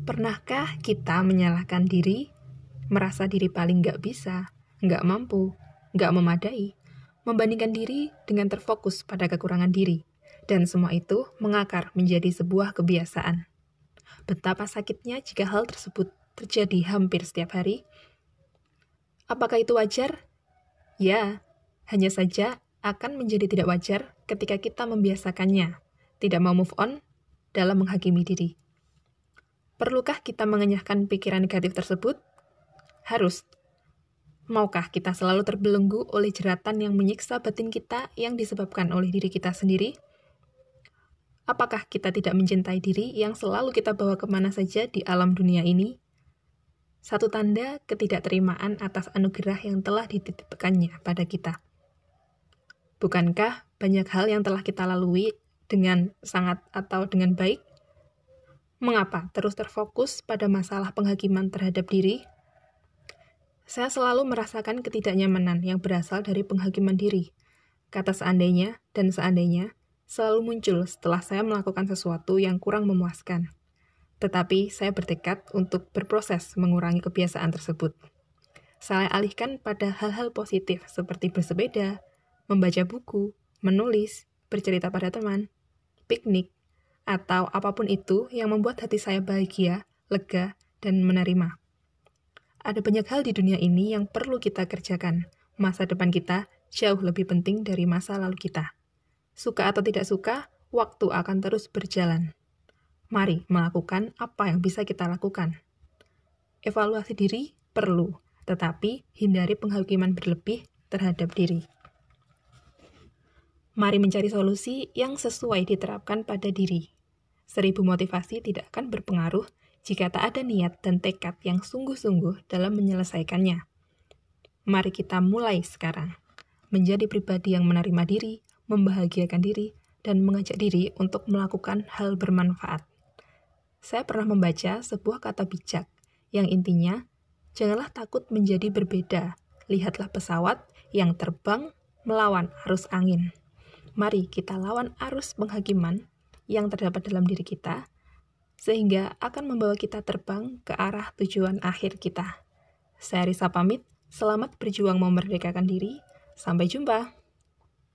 Pernahkah kita menyalahkan diri, merasa diri paling nggak bisa, nggak mampu, nggak memadai, membandingkan diri dengan terfokus pada kekurangan diri, dan semua itu mengakar menjadi sebuah kebiasaan. Betapa sakitnya jika hal tersebut terjadi hampir setiap hari. Apakah itu wajar? Ya, hanya saja akan menjadi tidak wajar ketika kita membiasakannya, tidak mau move on dalam menghakimi diri. Perlukah kita mengenyahkan pikiran negatif tersebut? Harus. Maukah kita selalu terbelenggu oleh jeratan yang menyiksa batin kita yang disebabkan oleh diri kita sendiri? Apakah kita tidak mencintai diri yang selalu kita bawa ke mana saja di alam dunia ini? Satu tanda ketidakterimaan atas anugerah yang telah dititipkannya pada kita. Bukankah banyak hal yang telah kita lalui dengan sangat atau dengan baik? Mengapa terus terfokus pada masalah penghakiman terhadap diri? Saya selalu merasakan ketidaknyamanan yang berasal dari penghakiman diri. Kata seandainya dan seandainya selalu muncul setelah saya melakukan sesuatu yang kurang memuaskan. Tetapi saya bertekad untuk berproses mengurangi kebiasaan tersebut. Saya alihkan pada hal-hal positif seperti bersepeda, membaca buku, menulis, bercerita pada teman, piknik, atau apa pun itu yang membuat hati saya bahagia, lega, dan menerima. Ada banyak hal di dunia ini yang perlu kita kerjakan. Masa depan kita jauh lebih penting dari masa lalu kita. Suka atau tidak suka, waktu akan terus berjalan. Mari melakukan apa yang bisa kita lakukan. Evaluasi diri perlu, tetapi hindari penghakiman berlebih terhadap diri. Mari mencari solusi yang sesuai diterapkan pada diri. Seribu motivasi tidak akan berpengaruh jika tak ada niat dan tekad yang sungguh-sungguh dalam menyelesaikannya. Mari kita mulai sekarang menjadi pribadi yang menerima diri, membahagiakan diri, dan mengajak diri untuk melakukan hal bermanfaat. Saya pernah membaca sebuah kata bijak yang intinya, janganlah takut menjadi berbeda. Lihatlah pesawat yang terbang melawan arus angin. Mari kita lawan arus penghakiman yang terdapat dalam diri kita, sehingga akan membawa kita terbang ke arah tujuan akhir kita. Saya Risa pamit, selamat berjuang memerdekakan diri. Sampai jumpa.